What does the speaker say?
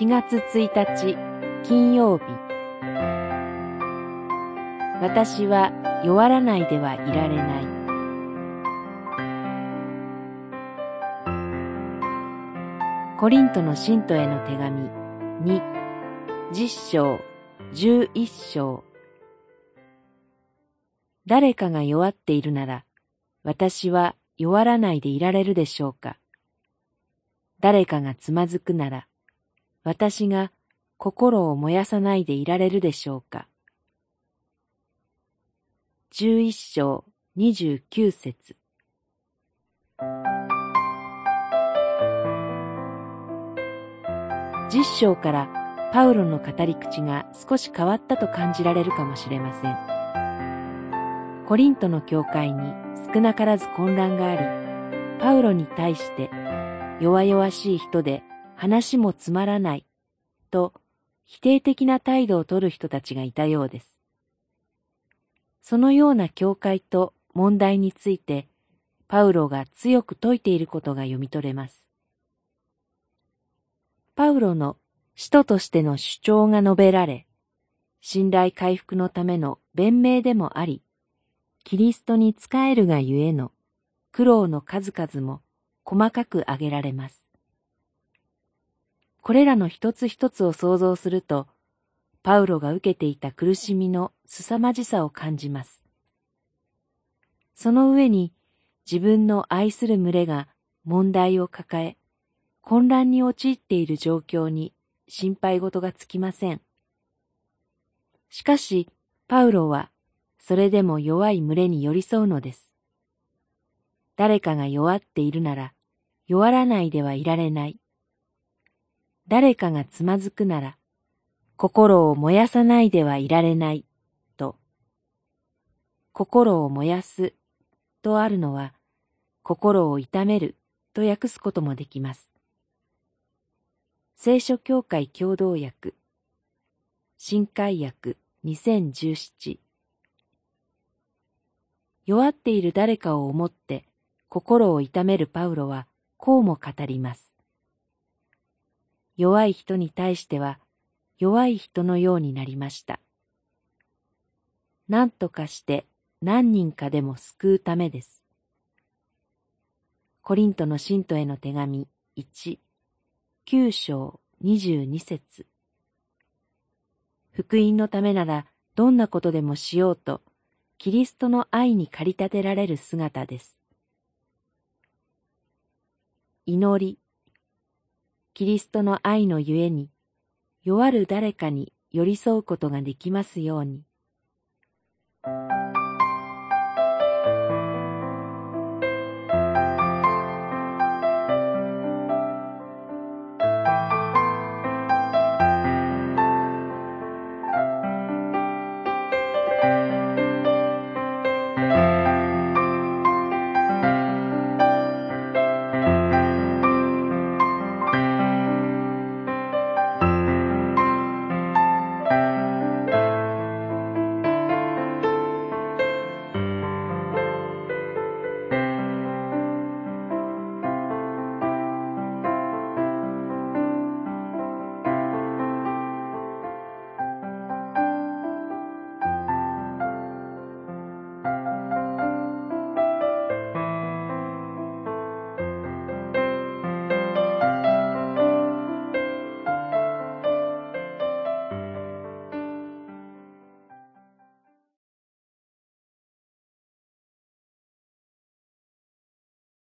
4月1日金曜日。私は弱らないではいられない。コリントの信徒への手紙2、10章、11章。誰かが弱っているなら、私は弱らないでいられるでしょうか。誰かがつまずくなら、私が心を燃やさないでいられるでしょうか十一章二十九節十章からパウロの語り口が少し変わったと感じられるかもしれません。コリントの教会に少なからず混乱があり、パウロに対して弱々しい人で話もつまらないと否定的な態度をとる人たちがいたようです。そのような教会と問題についてパウロが強く説いていることが読み取れます。パウロの使徒としての主張が述べられ、信頼回復のための弁明でもあり、キリストに仕えるがゆえの苦労の数々も細かく挙げられます。これらの一つ一つを想像すると、パウロが受けていた苦しみの凄まじさを感じます。その上に自分の愛する群れが問題を抱え、混乱に陥っている状況に心配事がつきません。しかし、パウロはそれでも弱い群れに寄り添うのです。誰かが弱っているなら、弱らないではいられない。誰かがつまずくなら、心を燃やさないではいられない、と。心を燃やす、とあるのは、心を痛める、と訳すこともできます。聖書協会共同訳新海訳2017弱っている誰かを思って心を痛めるパウロはこうも語ります。弱い人に対しては弱い人のようになりました。何とかして何人かでも救うためです。コリントの信徒への手紙1九章二十二節福音のためならどんなことでもしようと、キリストの愛に駆り立てられる姿です。祈り、キリストの愛のゆえに、弱る誰かに寄り添うことができますように。